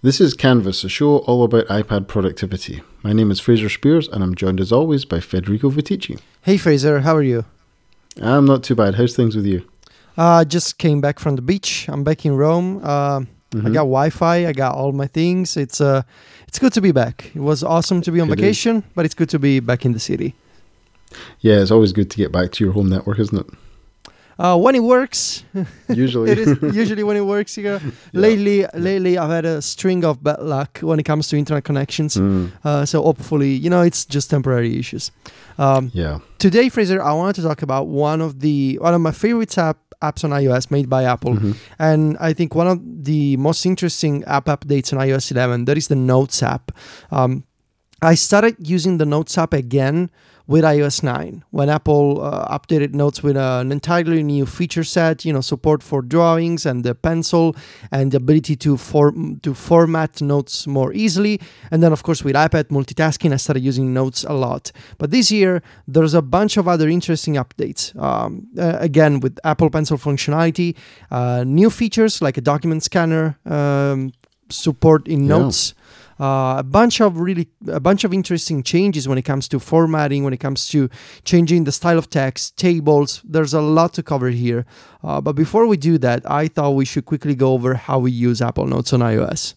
This is Canvas, a show all about iPad productivity. My name is Fraser Speirs, and I'm joined as always by Federico Viticci. Hey Fraser, how are you? I'm not too bad. How's things with you? I uh, just came back from the beach. I'm back in Rome. Uh, mm-hmm. I got Wi-Fi. I got all my things. It's uh, it's good to be back. It was awesome to be on it vacation, is. but it's good to be back in the city. Yeah, it's always good to get back to your home network, isn't it? Uh, when it works, usually it is usually when it works. You yeah. Lately, lately I've had a string of bad luck when it comes to internet connections. Mm. Uh, so hopefully, you know, it's just temporary issues. Um, yeah. Today, Fraser, I wanted to talk about one of the one of my favorite app apps on iOS made by Apple, mm-hmm. and I think one of the most interesting app updates on iOS 11 that is the Notes app. Um, I started using the Notes app again with iOS 9 when Apple uh, updated Notes with an entirely new feature set, you know, support for drawings and the pencil and the ability to form to format notes more easily. And then of course with iPad multitasking, I started using Notes a lot. But this year there's a bunch of other interesting updates. Um, uh, again with Apple Pencil functionality, uh, new features like a document scanner um, support in yeah. Notes uh, a bunch of really a bunch of interesting changes when it comes to formatting, when it comes to changing the style of text, tables. There's a lot to cover here. Uh, but before we do that, I thought we should quickly go over how we use Apple Notes on iOS.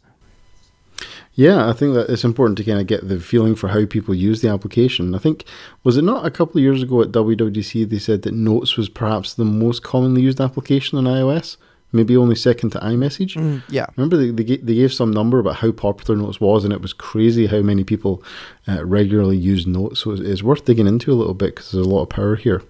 Yeah, I think that it's important to kind of get the feeling for how people use the application. I think was it not a couple of years ago at WWDC they said that Notes was perhaps the most commonly used application on iOS maybe only second to iMessage. Mm, yeah. Remember they, they, they gave some number about how popular Notes was, and it was crazy how many people uh, regularly use Notes. So it's, it's, worth digging into a little bit because there's a lot of power here.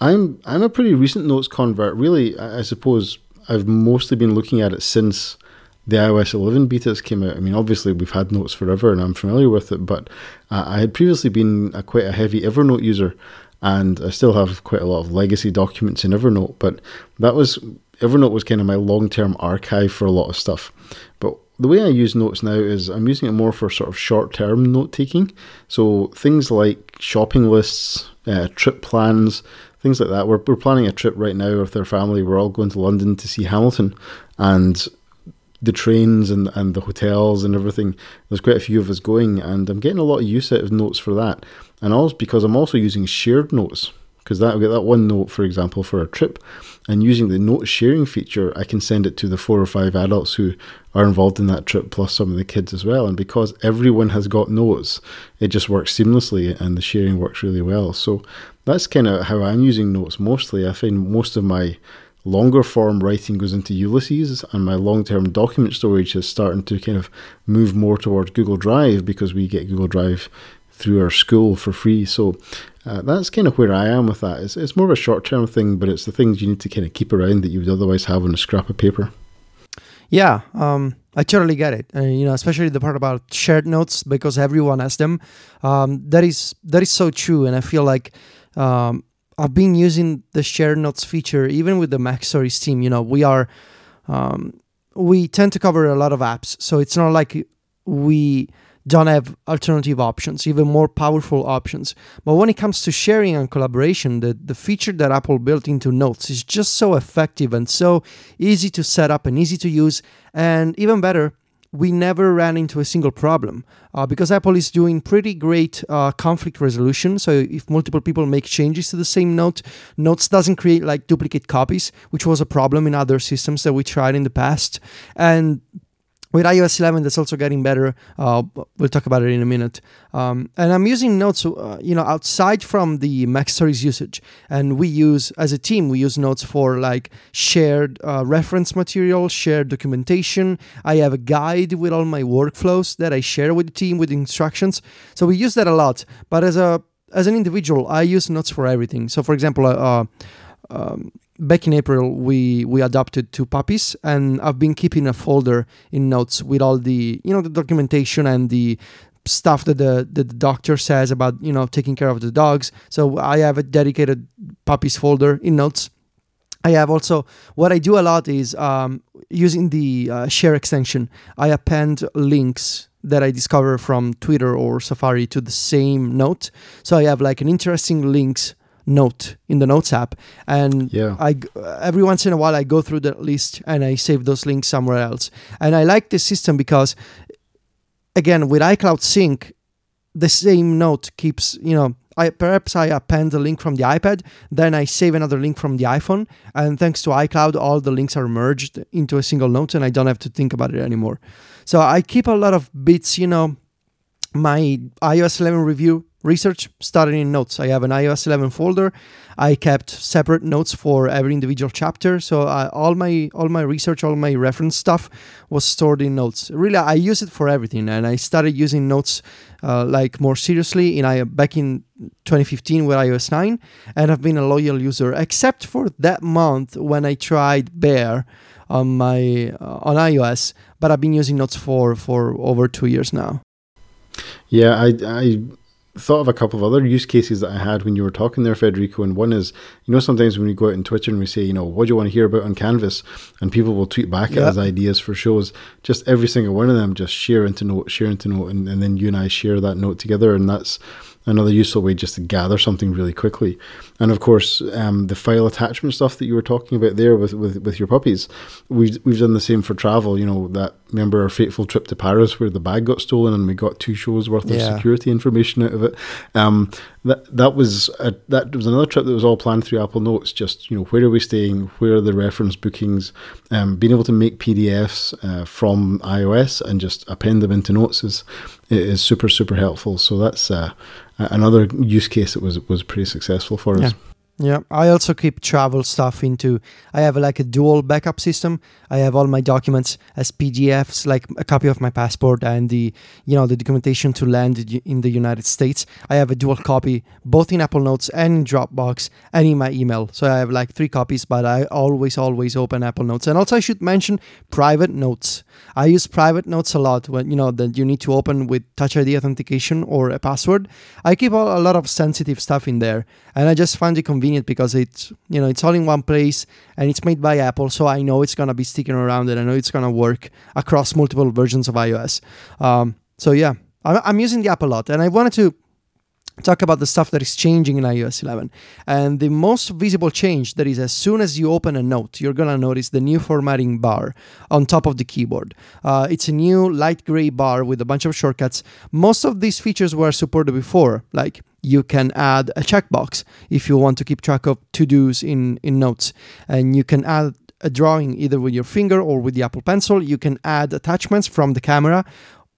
I'm I'm a pretty recent Notes convert. Really, I, I suppose I've mostly been looking at it since the iOS 11 betas came out. I mean, obviously we've had Notes forever, and I'm familiar with it, but uh, I had previously been a, quite a heavy Evernote user and I still have quite a lot of legacy documents in Evernote. But that was Evernote was kind of my long term archive for a lot of stuff. But the way I use notes now is I'm using it more for sort of short term note taking. So things like shopping lists, uh, trip plans, things like that. We're, we're planning a trip right now with our family. We're all going to London to see Hamilton. And the trains and, and the hotels and everything, there's quite a few of us going. And I'm getting a lot of use out of notes for that. And also because I'm also using shared notes because that will get that one note, for example, for a trip, and using the note sharing feature, I can send it to the four or five adults who are involved in that trip, plus some of the kids as well. And because everyone has got notes, it just works seamlessly, and the sharing works really well. So that's kind of how I'm using notes mostly. I find most of my longer form writing goes into Ulysses, and my long term document storage is starting to kind of move more towards Google Drive because we get Google Drive through our school for free. So uh, that's kind of where I am with that. It's, it's more of a short term thing, but it's the things you need to kind of keep around that you would otherwise have on a scrap of paper. Yeah, um, I totally get it. Uh, you know, especially the part about shared notes because everyone has them. Um, that is that is so true, and I feel like um, I've been using the shared notes feature even with the MacStories team. You know, we are um, we tend to cover a lot of apps, so it's not like we don't have alternative options, even more powerful options. But when it comes to sharing and collaboration, the, the feature that Apple built into Notes is just so effective and so easy to set up and easy to use. And even better, we never ran into a single problem uh, because Apple is doing pretty great uh, conflict resolution. So if multiple people make changes to the same note, Notes doesn't create like duplicate copies, which was a problem in other systems that we tried in the past. And with iOS 11 that's also getting better. Uh, we'll talk about it in a minute. Um, and i'm using notes uh, you know outside from the MacStories usage. And we use as a team we use notes for like shared uh, reference material shared documentation. I have a guide with all my workflows that i share with the team with instructions. So we use that a lot. But as a as an individual i use notes for everything. So for example uh, um, back in April, we we adopted two puppies, and I've been keeping a folder in notes with all the you know the documentation and the stuff that the, that the doctor says about you know taking care of the dogs. So I have a dedicated puppies folder in notes. I have also what I do a lot is um, using the uh, share extension. I append links that I discover from Twitter or Safari to the same note. So I have like an interesting links note in the Notes app, and Yeah. I every once in a while I go through the list and I save those links somewhere else. And I like this system because, again, with iCloud Sync, the same note keeps you know. I perhaps I append a link from the iPad, then I save another link from the iPhone, and thanks to iCloud, all the links are merged into a single note, and I don't have to think about it anymore. So I keep a lot of bits, you know, my iOS 11 review research started in notes. I have an iOS 11 folder. I kept separate notes for every individual chapter. So uh, all my all my research, all my reference stuff was stored in notes. Really, I use it for everything, and I started using notes uh, like more seriously in I back in 2015 with iOS 9, and I've been a loyal user except for that month when I tried Bear on my uh, on iOS. But I've been using notes for for over two years now. Yeah, I, I thought of a couple of other use cases that I had when you were talking there, Federico. And one is, you know, sometimes when we go out on Twitter and we say, you know, what do you want to hear about on Canvas? And people will tweet back at us ideas for shows. Just every single one of them, just share into note, share into note, and, and then you and I share that note together. And that's another useful way just to gather something really quickly. And of course, um, the file attachment stuff that you were talking about there with, with, with your puppies, we've we've done the same for travel. You know that remember our fateful trip to Paris where the bag got stolen and we got two shows worth Yeah. of security information out of it. Um, that that was a, that was another trip that was all planned through Apple Notes. Just you know where are we staying, where are the reference bookings, um, being able to make PDFs uh, from iOS and just append them into Notes is is super super helpful. So that's uh, another use case that was was pretty successful for us. Yeah. Yeah, I also keep travel stuff into. I have like a dual backup system. I have all my documents as PDFs, like a copy of my passport and the, you know, the documentation to land in the United States. I have a dual copy, both in Apple Notes and in Dropbox and in my email. So I have like three copies, but I always, always open Apple Notes. And also, I should mention private notes. I use private notes a lot when you know that you need to open with Touch ID authentication or a password. I keep a a lot of sensitive stuff in there, and I just find it convenient because it's you know it's all in one place and it's made by Apple, so I know it's gonna be sticking around and I know it's gonna work across multiple versions of iOS. Um, so yeah, I'm, I'm using the app a lot, and I wanted to talk about the stuff that is changing in iOS 11. And the most visible change that is as soon as you open a note, you're gonna notice the new formatting bar on top of the keyboard. Uh, it's a new light gray bar with a bunch of shortcuts. Most of these features were supported before, like you can add a checkbox if you want to keep track of to-dos in, in notes, and you can add a drawing either with your finger or with the Apple Pencil. You can add attachments from the camera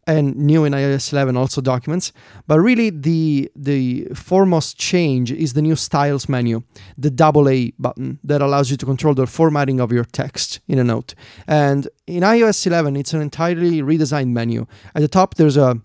and new in iOS 11 also documents. But really, the the foremost change is the new styles menu, the double A button that allows you to control the formatting of your text in a note. And in iOS 11, it's an entirely redesigned menu. At the top, there's a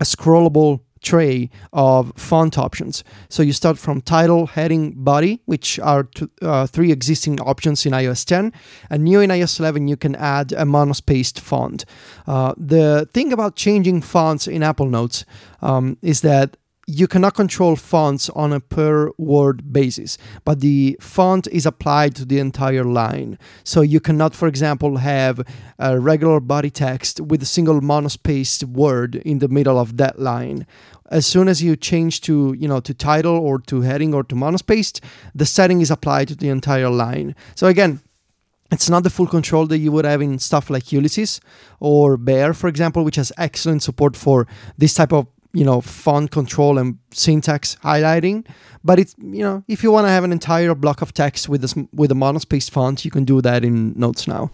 a scrollable tray of font options. So you start from title, heading, body, which are t- uh, three existing options in iOS 10. And new in iOS 11, you can add a monospaced font. Uh, the thing about changing fonts in Apple Notes um, is that you cannot control fonts on a per word basis, but the font is applied to the entire line. So you cannot, for example, have a regular body text with a single monospaced word in the middle of that line. As soon as you change to, you know, to title or to heading or to monospaced, the setting is applied to the entire line. So again, it's not the full control that you would have in stuff like Ulysses or Bear, for example, which has excellent support for this type of you know font control and syntax highlighting. But it's you know if you want to have an entire block of text with this with a monospaced font, you can do that in Notes now.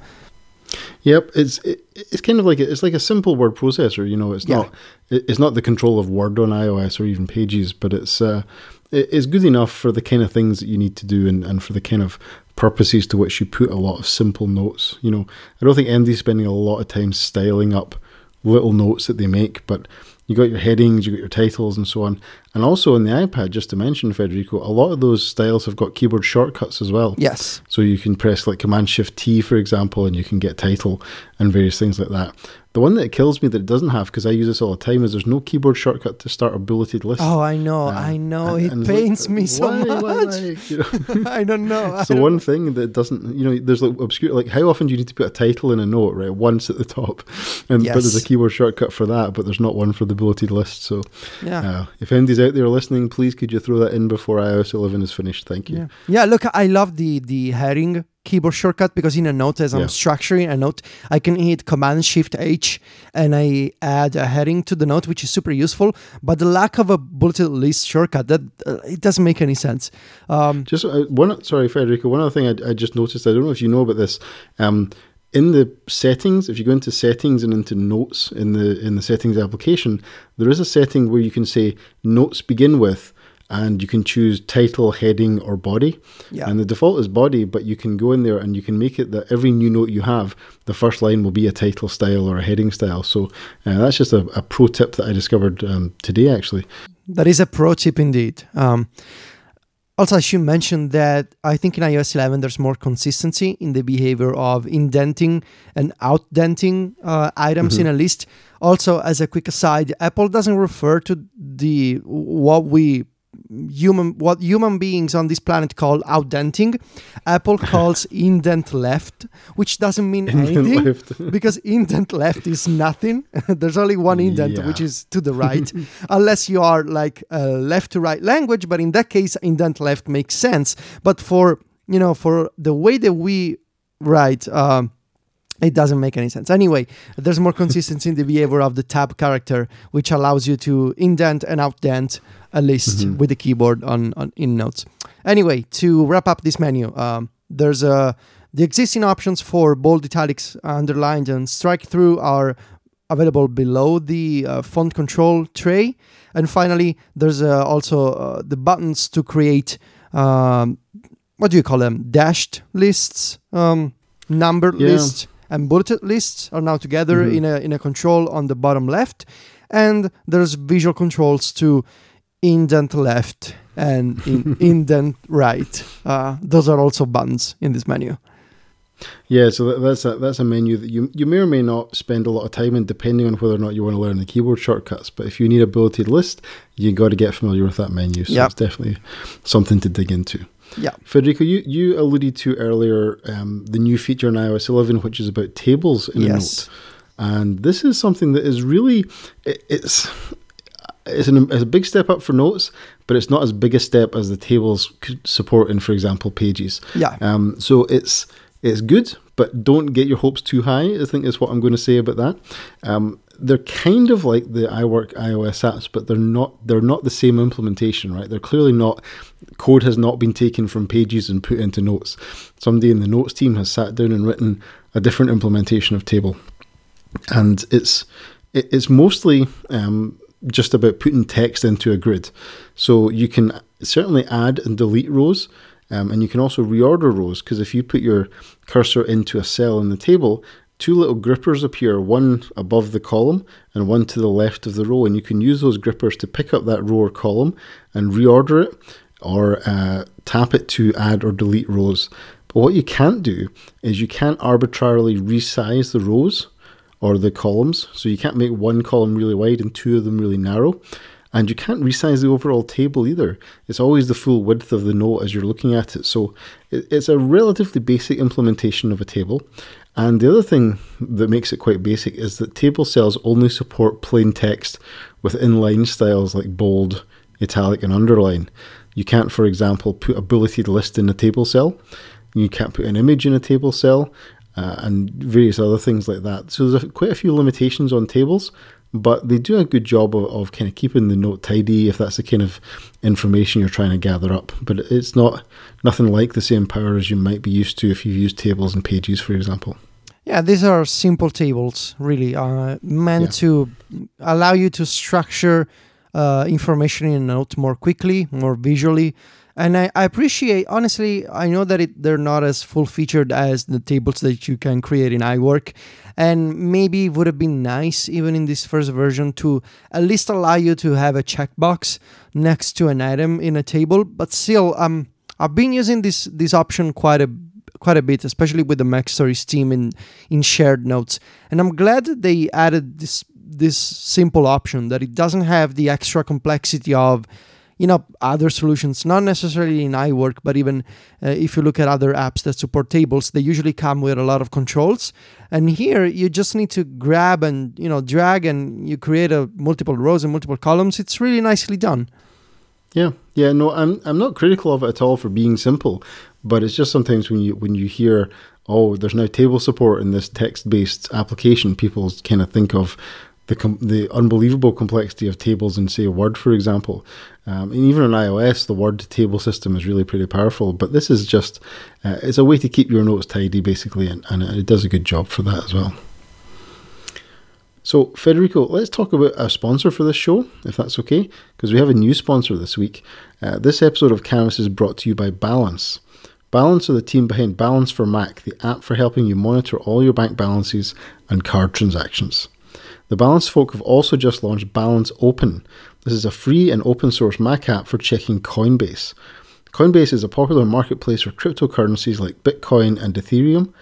Yep, it's it, it's kind of like a, it's like a simple word processor. You know, it's Yeah. not it- it's not the control of Word on iOS or even Pages, but it's uh, it- it's good enough for the kind of things that you need to do and, and for the kind of purposes to which you put a lot of simple notes. You know, I don't think Andy's spending a lot of time styling up little notes that they make, but you got your headings, you got your titles, and so on. And also on the iPad, just to mention Federico, a lot of those styles have got keyboard shortcuts as well. Yes. So you can press like Command Shift T, for example, and you can get title and various things like that. The one that kills me that it doesn't have, because I use this all the time, is there's no keyboard shortcut to start a bulleted list. Oh, I know, Uh, I know. and- it and it's like, pains me so why, much. why, why? You know? I don't know. So one thing that doesn't, you know, there's like obscure, like how often do you need to put a title in a note, right? Once at the top, and but there's a keyboard shortcut for that, but there's not one for the bulleted list. So yeah. uh, if Andy's out there listening, please could you throw that in before iOS 11 is finished? Thank you. Yeah. yeah, look, I love the the heading keyboard shortcut because in a note as I'm Yeah. structuring a note, I can hit Command Shift H and I add a heading to the note, which is super useful. But the lack of a bulleted list shortcut that uh, it doesn't make any sense. Um, Just uh, one, sorry, Federico. One other thing I, I just noticed. I don't know if you know about this. Um, in the settings, if you go into settings and into notes in the in the settings application, there is a setting where you can say notes begin with, and you can choose title, heading, or body. Yeah. And the default is body, but you can go in there and you can make it that every new note you have, the first line will be a title style or a heading style. So uh, that's just a, a pro tip that I discovered um, today, actually. That is a pro tip indeed. Um, also, I should mention that I think in iOS 11 there's more consistency in the behavior of indenting and outdenting uh, items in a list. Also, as a quick aside, Apple doesn't refer to the what we human what human beings on this planet call outdenting. Apple calls indent left, which doesn't mean Indent anything left. because indent left is nothing. There's only one indent, Yeah. which is to the right, unless you are like a left to right language. But in that case, indent left makes sense. But for you know, for the way that we write. Um, it doesn't make any sense. Anyway, there's more consistency in the behavior of the tab character, which allows you to indent and outdent a list Mhm. with the keyboard on, on in Notes. Anyway, to wrap up this menu, um, there's uh, the existing options for bold, italics, underlined, and strike through are available below the uh, font control tray. And finally, there's uh, also uh, the buttons to create um, what do you call them? Dashed lists, um, numbered Yeah. lists, and bulleted lists are now together Mhm. in a in a control on the bottom left. And there's visual controls to indent left and in, indent right. Uh, those are also buttons in this menu. Yeah, so that's a that's a menu that you you may or may not spend a lot of time in, depending on whether or not you want to learn the keyboard shortcuts. But if you need a bulleted list, you got to get familiar with that menu. So Yep. it's definitely something to dig into. Yeah. Federico, you, you alluded to earlier um, the new feature in iOS 11, which is about tables in Yes. a note, and this is something that is really it, it's it's, an, it's a big step up for notes, but it's not as big a step as the tables could support in, for example, pages. Yeah. Um, so it's it's good, but don't get your hopes too high. I think is what I'm going to say about that. Um, they're kind of like the iWork iOS apps, but they're not. They're not the same implementation, right? They're clearly not. Code has not been taken from Pages and put into Notes. Somebody in the Notes team has sat down and written a different implementation of Table, and it's it, it's mostly um, just about putting text into a grid. So you can certainly add and delete rows, um, and you can also reorder rows because if you put your cursor into a cell in the table, two little grippers appear, one above the column and one to the left of the row, and you can use those grippers to pick up that row or column and reorder it or uh, tap it to add or delete rows. But what you can't do is you can't arbitrarily resize the rows or the columns. So you can't make one column really wide and two of them really narrow. And you can't resize the overall table either. It's always the full width of the note as you're looking at it. So it's a relatively basic implementation of a table. And the other thing that makes it quite basic is that table cells only support plain text with inline styles like bold, italic, and underline. You can't, for example, put a bulleted list in a table cell. You can't put an image in a table cell uh, and various other things like that. So there's a, quite a few limitations on tables, but they do a good job of, of kind of keeping the note tidy if that's the kind of information you're trying to gather up. But it's not nothing like the same power as you might be used to if you use tables and pages, for example. Yeah, these are simple tables, really, uh, meant Yeah. to allow you to structure uh, information in a note more quickly, more visually. And I, I appreciate, honestly, I know that it, they're not as full featured as the tables that you can create in iWork. And maybe it would have been nice, even in this first version, to at least allow you to have a checkbox next to an item in a table. But still, um, I've been using this this option quite a quite a bit, especially with the MacStories team in in shared notes. And I'm glad that they added this this simple option that it doesn't have the extra complexity of you know other solutions not necessarily in iWork but even uh, if you look at other apps that support tables they usually come with a lot of controls and here you just need to grab and you know drag and you create a multiple rows and multiple columns it's really nicely done Yeah, yeah. No, I'm I'm not critical of it at all for being simple, but it's just sometimes when you when you hear, oh, there's now table support in this text-based application, people kind of think of the com- the unbelievable complexity of tables in say Word, for example. Um, and even on iOS, the Word table system is really pretty powerful. But this is just uh, it's a way to keep your notes tidy, basically, and, and it does a good job for that as well. So, Federico, let's talk about a sponsor for this show, if that's okay, because we have a new sponsor this week. Uh, this episode of Canvas is brought to you by Balance. Balance are the team behind Balance for Mac, the app for helping you monitor all your bank balances and card transactions. The Balance folk have also just launched Balance Open. This is a free and open source Mac app for checking Coinbase. Coinbase is a popular marketplace for cryptocurrencies like Bitcoin and Ethereum,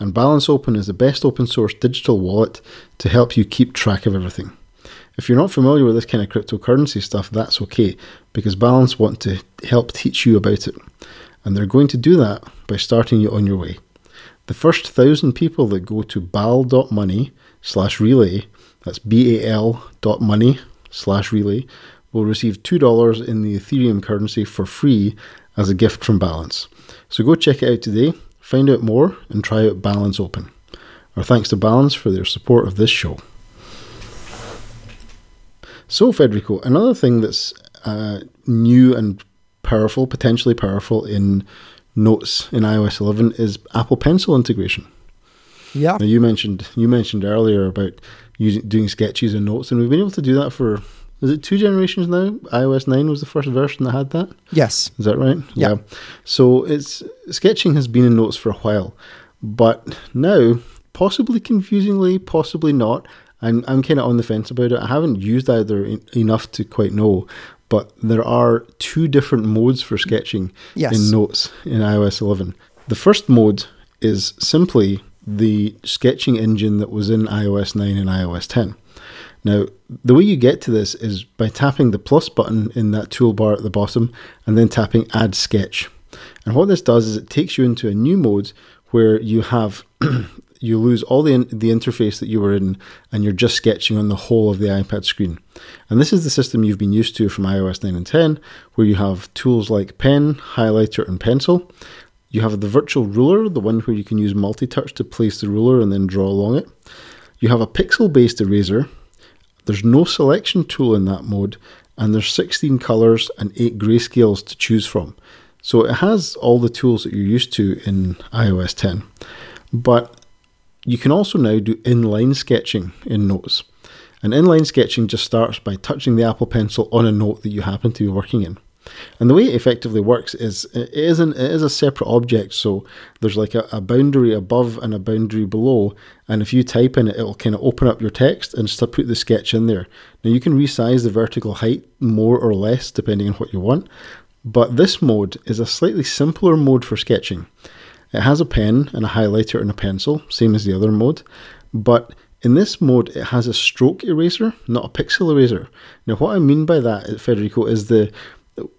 and Balance Open is the best open source digital wallet to help you keep track of everything. If you're not familiar with this kind of cryptocurrency stuff, that's okay, because Balance want to help teach you about it. And they're going to do that by starting you on your way. The first thousand people that go to bal.money slash relay, that's B-A-L dot money slash relay, will receive $2 in the Ethereum currency for free as a gift from Balance. So go check it out today Find out more and try out Balance Open. Our thanks to Balance for their support of this show. So, Federico, another thing that's uh, new and powerful, potentially powerful in Notes in iOS 11 is Apple Pencil integration. Yeah. Now you mentioned you mentioned earlier about using doing sketches and notes, and we've been able to do that for is it two generations now? iOS 9 was the first version that had that? Yes. Is that right? Yeah. yeah. So it's sketching has been in notes for a while, but now, possibly confusingly, possibly not. I'm, I'm kind of on the fence about it. I haven't used either enough to quite know, but there are two different modes for sketching yes. in notes in iOS 11. The first mode is simply the sketching engine that was in iOS 9 and iOS 10. Now, the way you get to this is by tapping the plus button in that toolbar at the bottom and then tapping Add Sketch. And what this does is it takes you into a new mode where you have you lose all the the interface that you were in and you're just sketching on the whole of the iPad screen. And this is the system you've been used to from iOS 9 and 10 where you have tools like pen, highlighter and pencil. You have the virtual ruler, the one where you can use multi-touch to place the ruler and then draw along it. You have a pixel-based eraser there's no selection tool in that mode, and there's 16 colors and 8 grayscales to choose from. So it has all the tools that you're used to in iOS 10. But you can also now do inline sketching in Notes. And inline sketching just starts by touching the Apple Pencil on a note that you happen to be working in. And the way it effectively works is it is, an, it is a separate object. So there's like a, a, boundary above and a boundary below. And if you type in it, it'll kind of open up your text and just put the sketch in there. Now you can resize the vertical height more or less depending on what you want. But this mode is a slightly simpler mode for sketching. It has a pen and a highlighter and a pencil, same as the other mode. But in this mode, it has a stroke eraser, not a pixel eraser. Now, what I mean by that, Federico, is the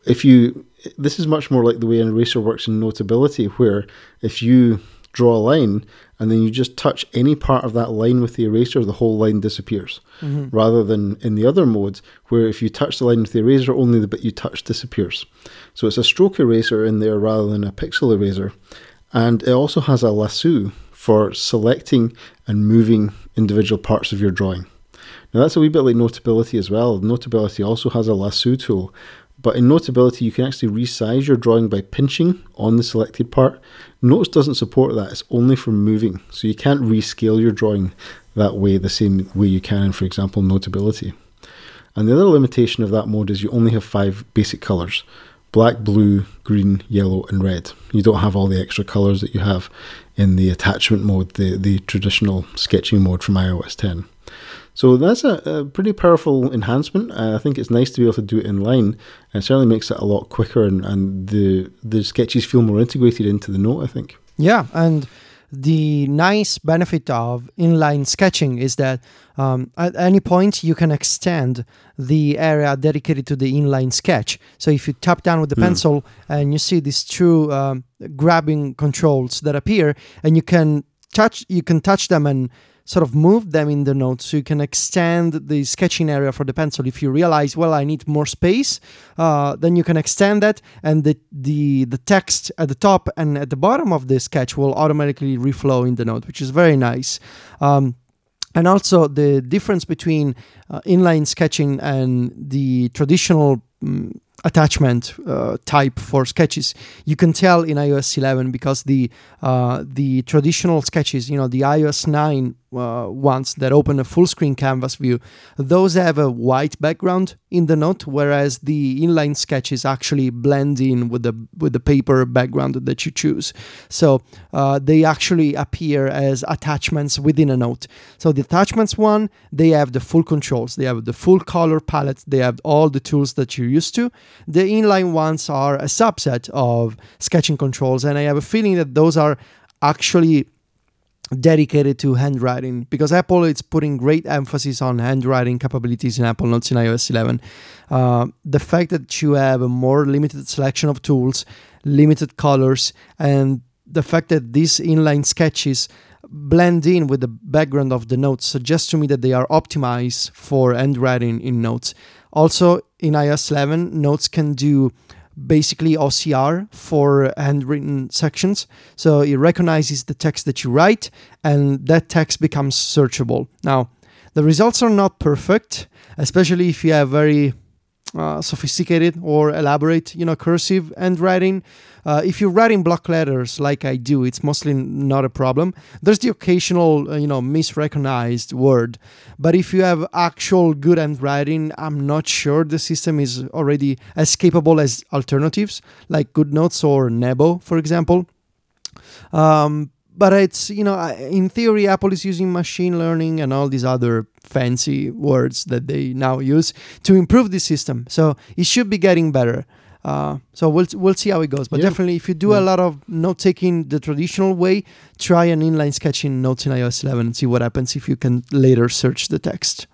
if you this is much more like the way an eraser works in notability where if you draw a line and then you just touch any part of that line with the eraser the whole line disappears mm-hmm. rather than in the other modes where if you touch the line with the eraser only the bit you touch disappears so it's a stroke eraser in there rather than a pixel eraser and it also has a lasso for selecting and moving individual parts of your drawing now that's a wee bit like Notability as well. Notability also has a lasso tool but in Notability, you can actually resize your drawing by pinching on the selected part. Notes doesn't support that, it's only for moving. So you can't rescale your drawing that way, the same way you can in, for example, Notability. And the other limitation of that mode is you only have five basic colours black, blue, green, yellow, and red. You don't have all the extra colours that you have in the attachment mode, the, the traditional sketching mode from iOS 10. So that's a, a pretty powerful enhancement. Uh, I think it's nice to be able to do it in line. It certainly makes it a lot quicker, and, and the the sketches feel more integrated into the note. I think. Yeah, and the nice benefit of inline sketching is that um, at any point you can extend the area dedicated to the inline sketch. So if you tap down with the mm. pencil and you see these two um, grabbing controls that appear, and you can touch, you can touch them and sort of move them in the note so you can extend the sketching area for the pencil. If you realize, well, I need more space, uh, then you can extend that, and the, the the text at the top and at the bottom of the sketch will automatically reflow in the note, which is very nice. Um, and also the difference between uh, inline sketching and the traditional um, attachment uh, type for sketches you can tell in ios 11 because the uh, the traditional sketches you know the ios 9 uh, ones that open a full screen canvas view those have a white background in the note whereas the inline sketches actually blend in with the with the paper background that you choose. So uh, they actually appear as attachments within a note. So the attachments one they have the full controls. They have the full color palette. They have all the tools that you're used to. The inline ones are a subset of sketching controls and i have a feeling that those are actually dedicated to handwriting because Apple is putting great emphasis on handwriting capabilities in Apple Notes in iOS 11. Uh, the fact that you have a more limited selection of tools, limited colors, and the fact that these inline sketches blend in with the background of the notes suggests to me that they are optimized for handwriting in notes. Also, in iOS 11, notes can do basically OCR for handwritten sections. So it recognizes the text that you write and that text becomes searchable. Now, the results are not perfect, especially if you have very uh, sophisticated or elaborate, you know, cursive handwriting. Uh, if you're writing block letters like I do, it's mostly not a problem. There's the occasional, uh, you know, misrecognized word. But if you have actual good handwriting, I'm not sure the system is already as capable as alternatives like GoodNotes or Nebo, for example. Um, but it's you know in theory apple is using machine learning and all these other fancy words that they now use to improve the system so it should be getting better uh, so we'll we'll see how it goes but yeah. definitely if you do yeah. a lot of note taking the traditional way try an inline sketching notes in ios 11 and see what happens if you can later search the text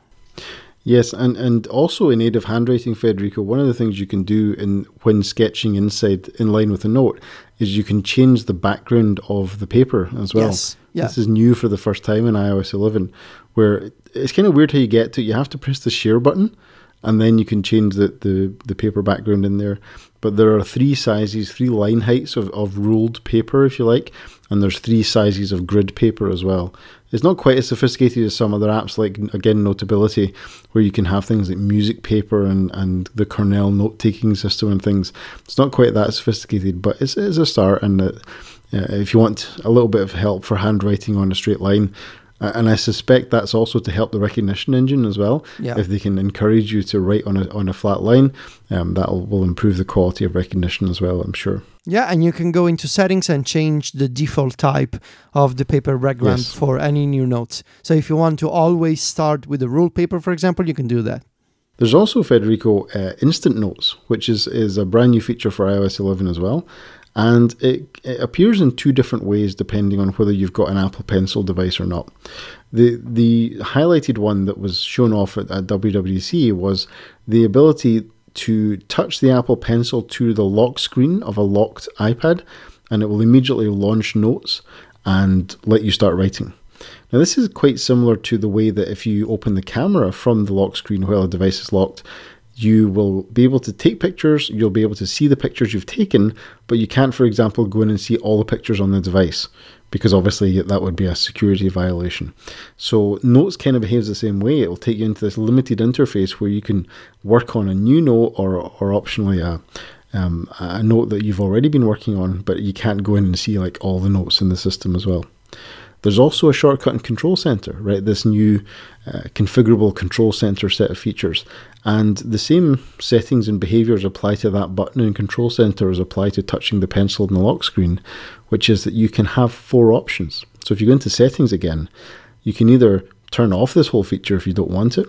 Yes, and, and also in native handwriting, Federico, one of the things you can do in when sketching inside in line with a note is you can change the background of the paper as well. Yes. Yeah. This is new for the first time in iOS 11, where it's kind of weird how you get to it. You have to press the share button, and then you can change the, the, the paper background in there. But there are three sizes, three line heights of, of ruled paper, if you like, and there's three sizes of grid paper as well. It's not quite as sophisticated as some other apps, like again Notability, where you can have things like music paper and, and the Cornell note taking system and things. It's not quite that sophisticated, but it's, it's a start. And uh, if you want a little bit of help for handwriting on a straight line, and I suspect that's also to help the recognition engine as well. Yeah. If they can encourage you to write on a on a flat line, um, that will improve the quality of recognition as well. I'm sure. Yeah, and you can go into settings and change the default type of the paper background yes. for any new notes. So if you want to always start with a ruled paper, for example, you can do that. There's also Federico uh, Instant Notes, which is is a brand new feature for iOS 11 as well, and it, it appears in two different ways depending on whether you've got an Apple Pencil device or not. The the highlighted one that was shown off at, at WWDC was the ability to touch the Apple Pencil to the lock screen of a locked iPad, and it will immediately launch notes and let you start writing. Now, this is quite similar to the way that if you open the camera from the lock screen while the device is locked, you will be able to take pictures, you'll be able to see the pictures you've taken, but you can't, for example, go in and see all the pictures on the device because obviously that would be a security violation. So Notes kind of behaves the same way. It will take you into this limited interface where you can work on a new note or, or optionally a, um, a note that you've already been working on, but you can't go in and see like all the notes in the system as well. There's also a shortcut and control center, right? This new uh, configurable control center set of features. And the same settings and behaviors apply to that button and control center as apply to touching the pencil in the lock screen, which is that you can have four options. So if you go into settings again, you can either turn off this whole feature if you don't want it,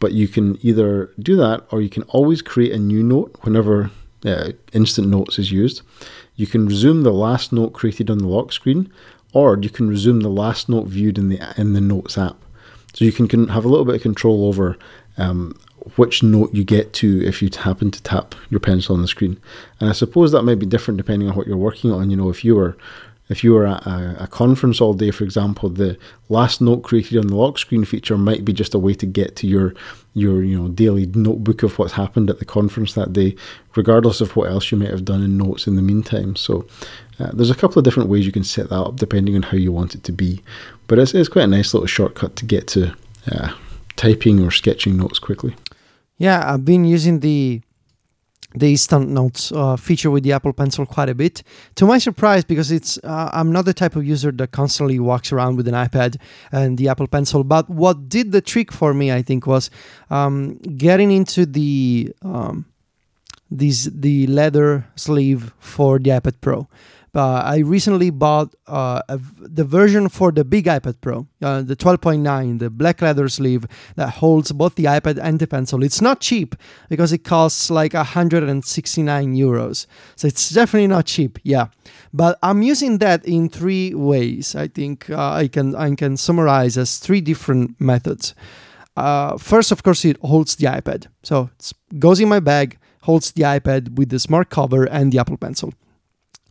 but you can either do that or you can always create a new note whenever uh, instant notes is used. You can resume the last note created on the lock screen, or you can resume the last note viewed in the in the Notes app. So you can, can have a little bit of control over um, which note you get to if you happen to tap your pencil on the screen. And I suppose that might be different depending on what you're working on. You know, if you were if you were at a, a, conference all day, for example, the last note created on the lock screen feature might be just a way to get to your your you know daily notebook of what's happened at the conference that day, regardless of what else you might have done in notes in the meantime. So uh, there's a couple of different ways you can set that up depending on how you want it to be, but it's, it's quite a nice little shortcut to get to uh, typing or sketching notes quickly. Yeah, I've been using the the instant notes uh, feature with the Apple Pencil quite a bit. To my surprise, because it's uh, I'm not the type of user that constantly walks around with an iPad and the Apple Pencil. But what did the trick for me, I think, was um, getting into the um, these the leather sleeve for the iPad Pro. Uh, I recently bought uh, a, the version for the big iPad Pro, uh, the 12.9, the black leather sleeve that holds both the iPad and the pencil. It's not cheap because it costs like 169 euros. So it's definitely not cheap, yeah. But I'm using that in three ways. I think uh, I can I can summarize as three different methods. Uh, first, of course, it holds the iPad, so it goes in my bag, holds the iPad with the smart cover and the Apple Pencil.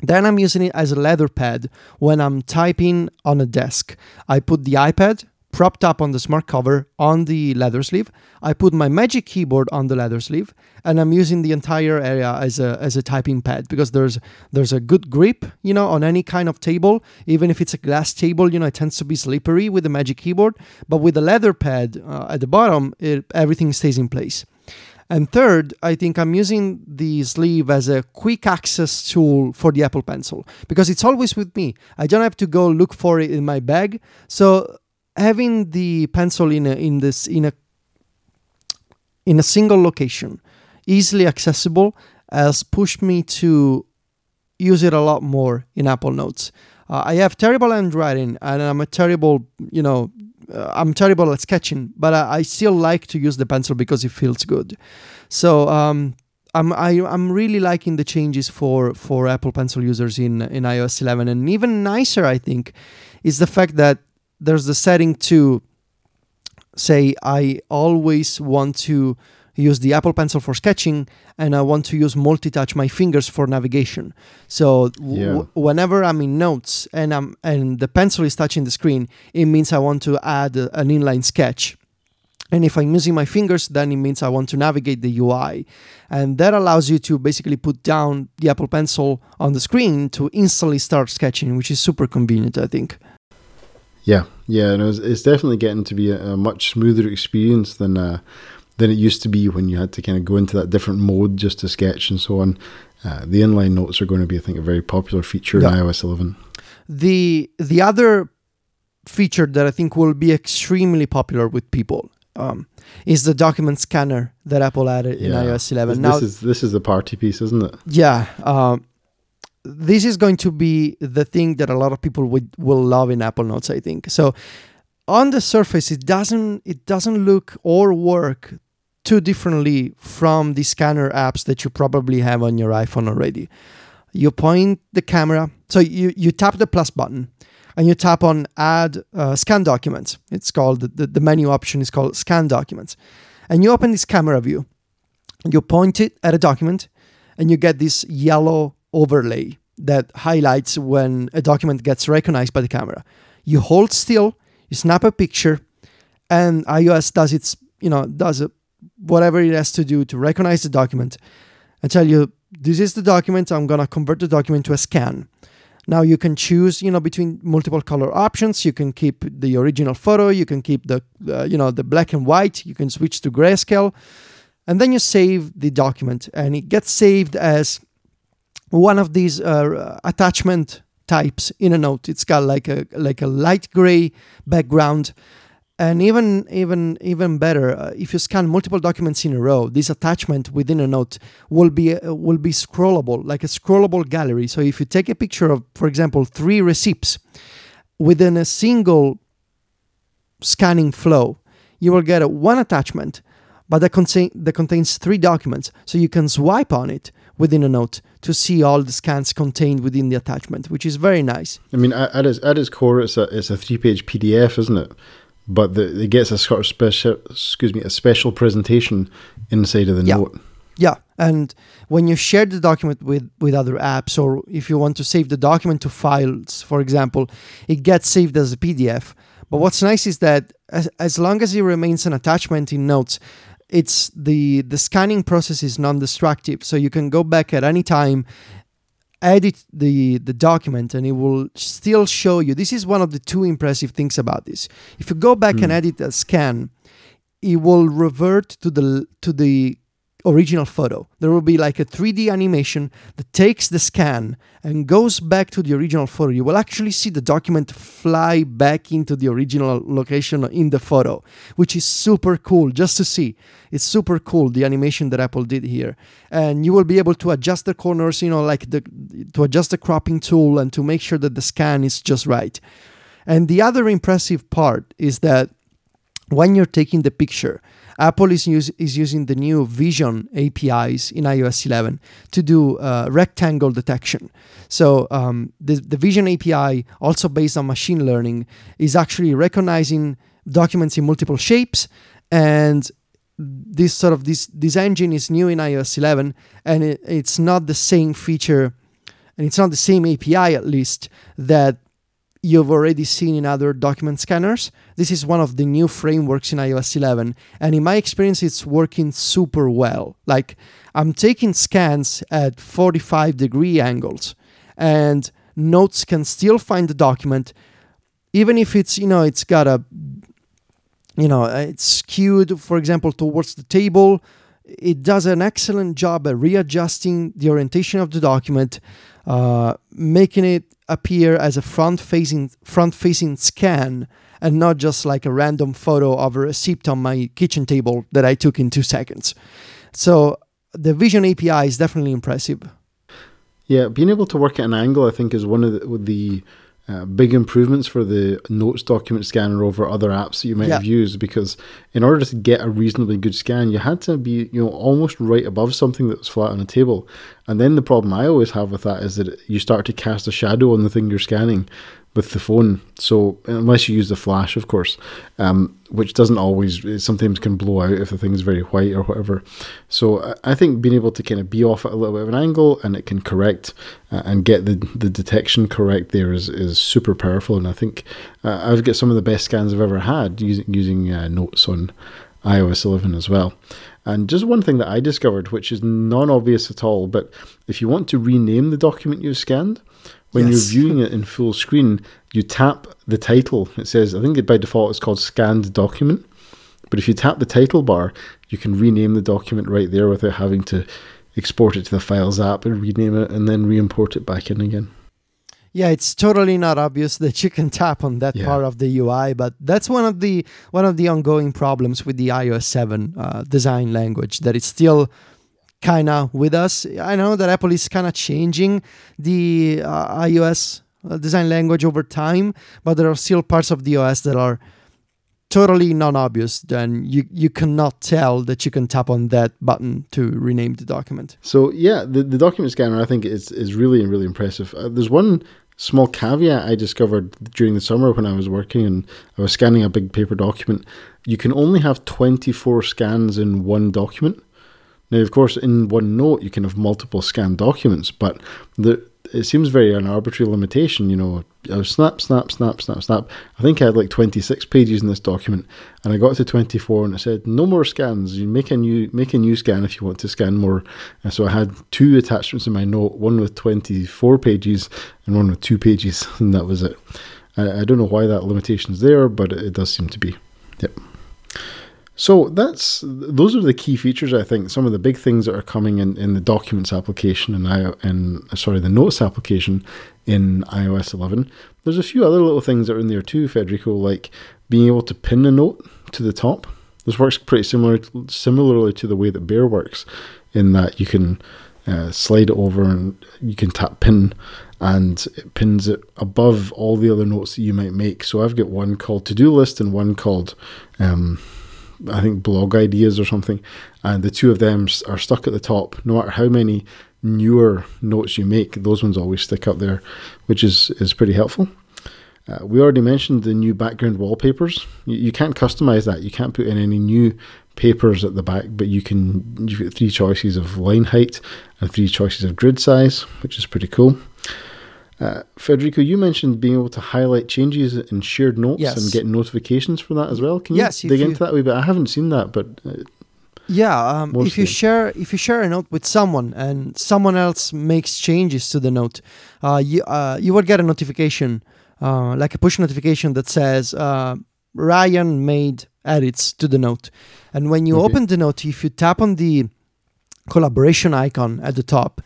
Then I'm using it as a leather pad when I'm typing on a desk. I put the iPad propped up on the smart cover on the leather sleeve. I put my Magic Keyboard on the leather sleeve, and I'm using the entire area as a as a typing pad because there's there's a good grip, you know, on any kind of table. Even if it's a glass table, you know, it tends to be slippery with the Magic Keyboard. But with the leather pad uh, at the bottom, it, everything stays in place. And third, I think I'm using the sleeve as a quick access tool for the Apple Pencil because it's always with me. I don't have to go look for it in my bag. So having the pencil in a, in this in a in a single location, easily accessible, has pushed me to use it a lot more in Apple Notes. Uh, I have terrible handwriting and I'm a terrible, you know, uh, I'm terrible at sketching, but I, I, still like to use the pencil because it feels good. So um, I'm I, am i am really liking the changes for for Apple Pencil users in in iOS 11, and even nicer, I think, is the fact that there's the setting to say I always want to use the Apple Pencil for sketching and I want to use multi-touch my fingers for navigation. So w- whenever I'm in notes and I'm and the pencil is touching the screen, it means I want to add a, an inline sketch. And if I'm using my fingers, then it means I want to navigate the UI. And that allows you to basically put down the Apple Pencil on the screen to instantly start sketching, which is super convenient, I think. Yeah, yeah, and it's, it's definitely getting to be a, a much smoother experience than uh, than it used to be when you had to kind of go into that different mode just to sketch and so on. Uh, the inline notes are going to be, I think, a very popular feature yeah. in iOS 11. The the other feature that I think will be extremely popular with people um, is the document scanner that Apple added yeah. in iOS 11. This, now, this is this is the party piece, isn't it? Yeah. Um, this is going to be the thing that a lot of people would, will love in Apple Notes, I think. So on the surface, it doesn't it doesn't look or work too differently from the scanner apps that you probably have on your iPhone already. You point the camera, so you, you tap the plus button and you tap on add uh, scan documents. It's called, the, the menu option is called scan documents. And you open this camera view, you point it at a document, and you get this yellow overlay that highlights when a document gets recognized by the camera. You hold still, snap a picture, and iOS does its, you know, does a whatever it has to do to recognize the document and tell you this is the document. I'm to convert the document to a scan. Now you can choose you know between multiple color options. You can keep the original photo. You can keep the uh, you know the black and white. You can switch to grayscale. And then you save the document and it gets saved as one of these uh, attachment types in a note it's got like a like a light gray background and even even even better, uh, if you scan multiple documents in a row, this attachment within a note will be uh, will be scrollable, like a scrollable gallery. So if you take a picture of, for example, three receipts within a single scanning flow, you will get a one attachment, but that, contain, that contains three documents. So you can swipe on it within a note to see all the scans contained within the attachment, which is very nice. I mean, at its, at its core, it's a, it's a three page PDF, isn't it? but the, it gets a sort of special, excuse me, a special presentation inside of the yeah. note. Yeah, and when you share the document with with other apps, or if you want to save the document to files, for example, it gets saved as a PDF. But what's nice is that as, as long as it remains an attachment in Notes, it's the the scanning process is non-destructive, so you can go back at any time edit the the document and it will still show you. This is one of the two impressive things about this. If you go back mm. and edit a scan it will revert to the to the original photo. There will be like a 3D animation that takes the scan and goes back to the original photo. You will actually see the document fly back into the original location in the photo, which is super cool just to see. It's super cool the animation that Apple did here. And you will be able to adjust the corners, you know, like the to adjust the cropping tool and to make sure that the scan is just right. And the other impressive part is that when you're taking the picture, Apple is, use, is using the new Vision APIs in iOS 11 to do uh, rectangle detection. So um, the, the Vision API, also based on machine learning, is actually recognizing documents in multiple shapes and this sort of this this engine is new in iOS 11 and it, it's not the same feature and it's not the same API at least that you've already seen in other document scanners. This is one of the new frameworks in iOS 11, and in my experience, it's working super well. Like, I'm taking scans at 45 degree angles, and Notes can still find the document, even if it's, you know, it's got a, you know, it's skewed, for example, towards the table. It does an excellent job at readjusting the orientation of the document, uh, making it appear as a front-facing front-facing scan and not just like a random photo of a receipt on my kitchen table that I took in two seconds. So the Vision API is definitely impressive. Yeah, being able to work at an angle, I think, is one of the, the uh, big improvements for the Notes document scanner over other apps that you might yeah. have used. Because in order to get a reasonably good scan, you had to be, you know, almost right above something that was flat on a table. And then the problem I always have with that is that you start to cast a shadow on the thing you're scanning with the phone. So unless you use the flash, of course, um, which doesn't always, sometimes can blow out if the thing's very white or whatever. So I think being able to kind of be off at a little bit of an angle and it can correct uh, and get the, the detection correct there is, is super powerful. And I think uh, I've got some of the best scans I've ever had using using uh, notes on iOS 11 as well. And just one thing that I discovered, which is non obvious at all, but if you want to rename the document you've scanned, when yes. you're viewing it in full screen, you tap the title. It says, I think by default it's called scanned document. But if you tap the title bar, you can rename the document right there without having to export it to the Files app and rename it and then re import it back in again. Yeah, it's totally not obvious that you can tap on that yeah. part of the UI, but that's one of the one of the ongoing problems with the iOS 7 uh, design language that it's still kind of with us. I know that Apple is kind of changing the uh, iOS uh, design language over time, but there are still parts of the OS that are totally non-obvious then you you cannot tell that you can tap on that button to rename the document. So yeah the, the document scanner i think is is really really impressive. Uh, there's one small caveat i discovered during the summer when i was working and i was scanning a big paper document. You can only have 24 scans in one document now, of course, in one note, you can have multiple scanned documents, but the, it seems very an arbitrary limitation. You know, snap, snap, snap, snap, snap. I think I had like 26 pages in this document, and I got to 24, and it said no more scans. You make a new make a new scan if you want to scan more. And so I had two attachments in my note, one with 24 pages and one with two pages, and that was it. I, I don't know why that limitation is there, but it, it does seem to be. Yep. So that's those are the key features. I think some of the big things that are coming in, in the Documents application and I and sorry the Notes application in iOS 11. There's a few other little things that are in there too, Federico, like being able to pin a note to the top. This works pretty similar similarly to the way that Bear works, in that you can uh, slide it over and you can tap pin and it pins it above all the other notes that you might make. So I've got one called to do list and one called um, I think blog ideas or something, and the two of them are stuck at the top. No matter how many newer notes you make, those ones always stick up there, which is is pretty helpful. Uh, we already mentioned the new background wallpapers. You, you, can't customize that. You can't put in any new papers at the back, but you can. You've got three choices of line height and three choices of grid size, which is pretty cool. Uh, Federico, you mentioned being able to highlight changes in shared notes yes. and get notifications for that as well. Can you yes, dig into that a wee bit? I haven't seen that, but uh, yeah, um, if you share if you share a note with someone and someone else makes changes to the note, uh, you uh, you will get a notification, uh, like a push notification that says uh, Ryan made edits to the note, and when you okay. open the note, if you tap on the collaboration icon at the top,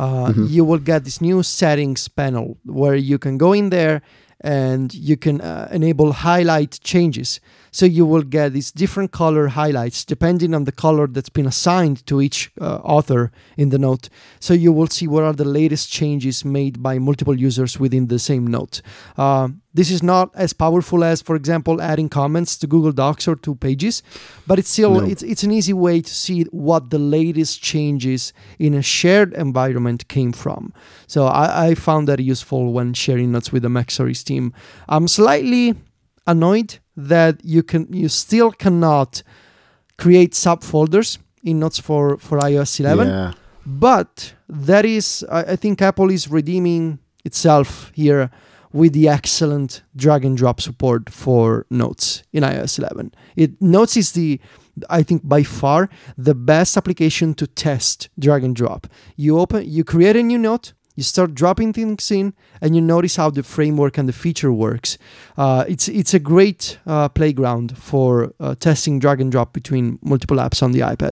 uh, mm-hmm. you will get this new settings panel where you can go in there and you can uh, enable highlight changes. So you will get these different color highlights depending on the color that's been assigned to each uh, author in the note. So you will see what are the latest changes made by multiple users within the same note. Uh, this is not as powerful as, for example, adding comments to Google Docs or to Pages, but it's still no. it's it's an easy way to see what the latest changes in a shared environment came from. So I, I found that useful when sharing notes with the MacStories team. I'm slightly annoyed that you can you still cannot create subfolders in notes for for iOS 11. Yeah. But that is, I, I think Apple is redeeming itself here with the excellent drag and drop support for Notes in iOS 11. It Notes is the I think by far the best application to test drag and drop. You open you create a new note, you start dropping things in and you notice how the framework and the feature works. Uh, it's it's a great uh, playground for uh, testing drag and drop between multiple apps on the ipad.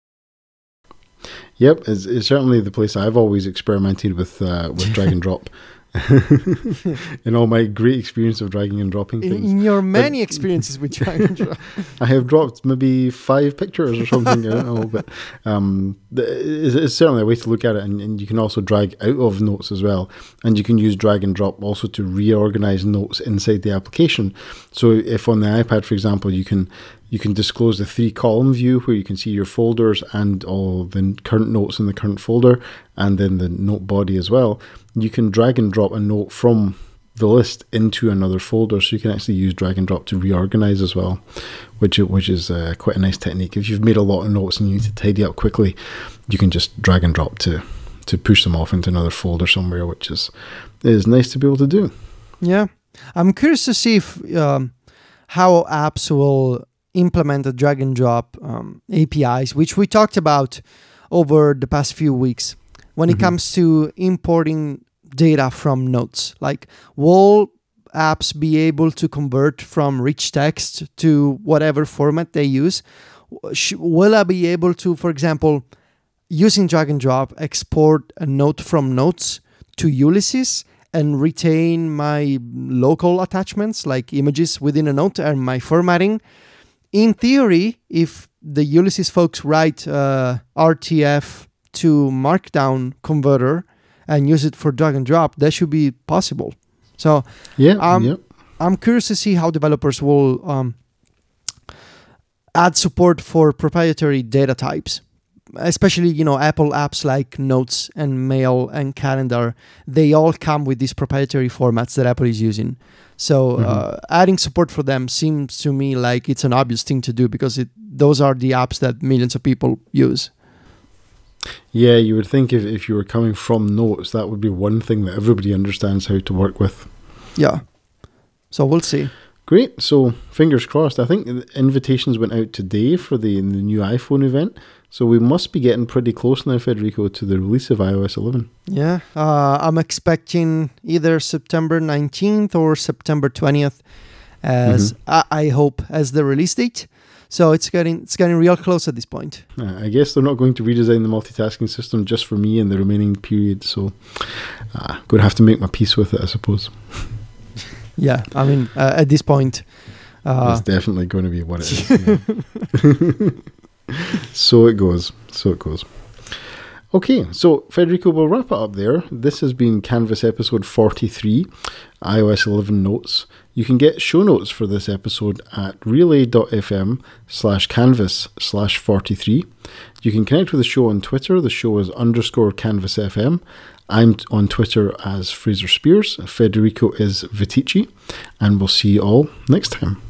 Yep it's, it's certainly the place i've always experimented with uh, with drag and drop in all my great experience of dragging and dropping things. In, your many but, experiences with dragging and drop. I have dropped maybe five pictures or something. I don't know, but um, it's, it's, certainly a way to look at it. And, and, you can also drag out of notes as well. And you can use drag and drop also to reorganize notes inside the application. So if on the iPad, for example, you can you can disclose the three column view where you can see your folders and all the current notes in the current folder and then the note body as well. You can drag and drop a note from the list into another folder so you can actually use drag and drop to reorganize as well which which is uh, quite a nice technique. If you've made a lot of notes and you need to tidy up quickly you can just drag and drop to to push them off into another folder somewhere which is is nice to be able to do. Yeah. I'm curious to see if um, how apps will implement the drag and drop um, APIs, which we talked about over the past few weeks. When mm-hmm. it comes to importing data from notes. Like, will apps be able to convert from rich text to whatever format they use? Will I be able to, for example, using drag and drop, export a note from notes to Ulysses and retain my local attachments like images within a note and my formatting? in theory, if the Ulysses folks write uh, RTF to Markdown converter and use it for drag and drop, that should be possible. So yeah, um, yeah. I'm curious to see how developers will um, add support for proprietary data types especially you know apple apps like notes and mail and calendar they all come with these proprietary formats that apple is using so mm-hmm. uh, adding support for them seems to me like it's an obvious thing to do because it those are the apps that millions of people use yeah you would think if, if you were coming from notes that would be one thing that everybody understands how to work with. Yeah. So we'll see. Great. So fingers crossed. I think invitations went out today for the, the new iphone event. So we must be getting pretty close now, Federico, to the release of iOS 11. Yeah, uh, I'm expecting either September 19th or September 20th, as mm-hmm. I, I, hope as the release date. So it's getting it's getting real close at this point. Uh, I guess they're not going to redesign the multitasking system just for me in the remaining period. So uh, going to have to make my peace with it, I suppose. yeah, I mean, uh, at this point, uh, it's definitely going to be what it is. so it goes. So it goes. Okay, so Federico, we'll wrap it up there. This has been Canvas episode 43, iOS 11 notes. You can get show notes for this episode at relay.fm slash canvas slash 43. You can connect with the show on Twitter. The show is underscore canvas FM. I'm on Twitter as Fraser Speirs. Federico is Viticci. And we'll see you all next time.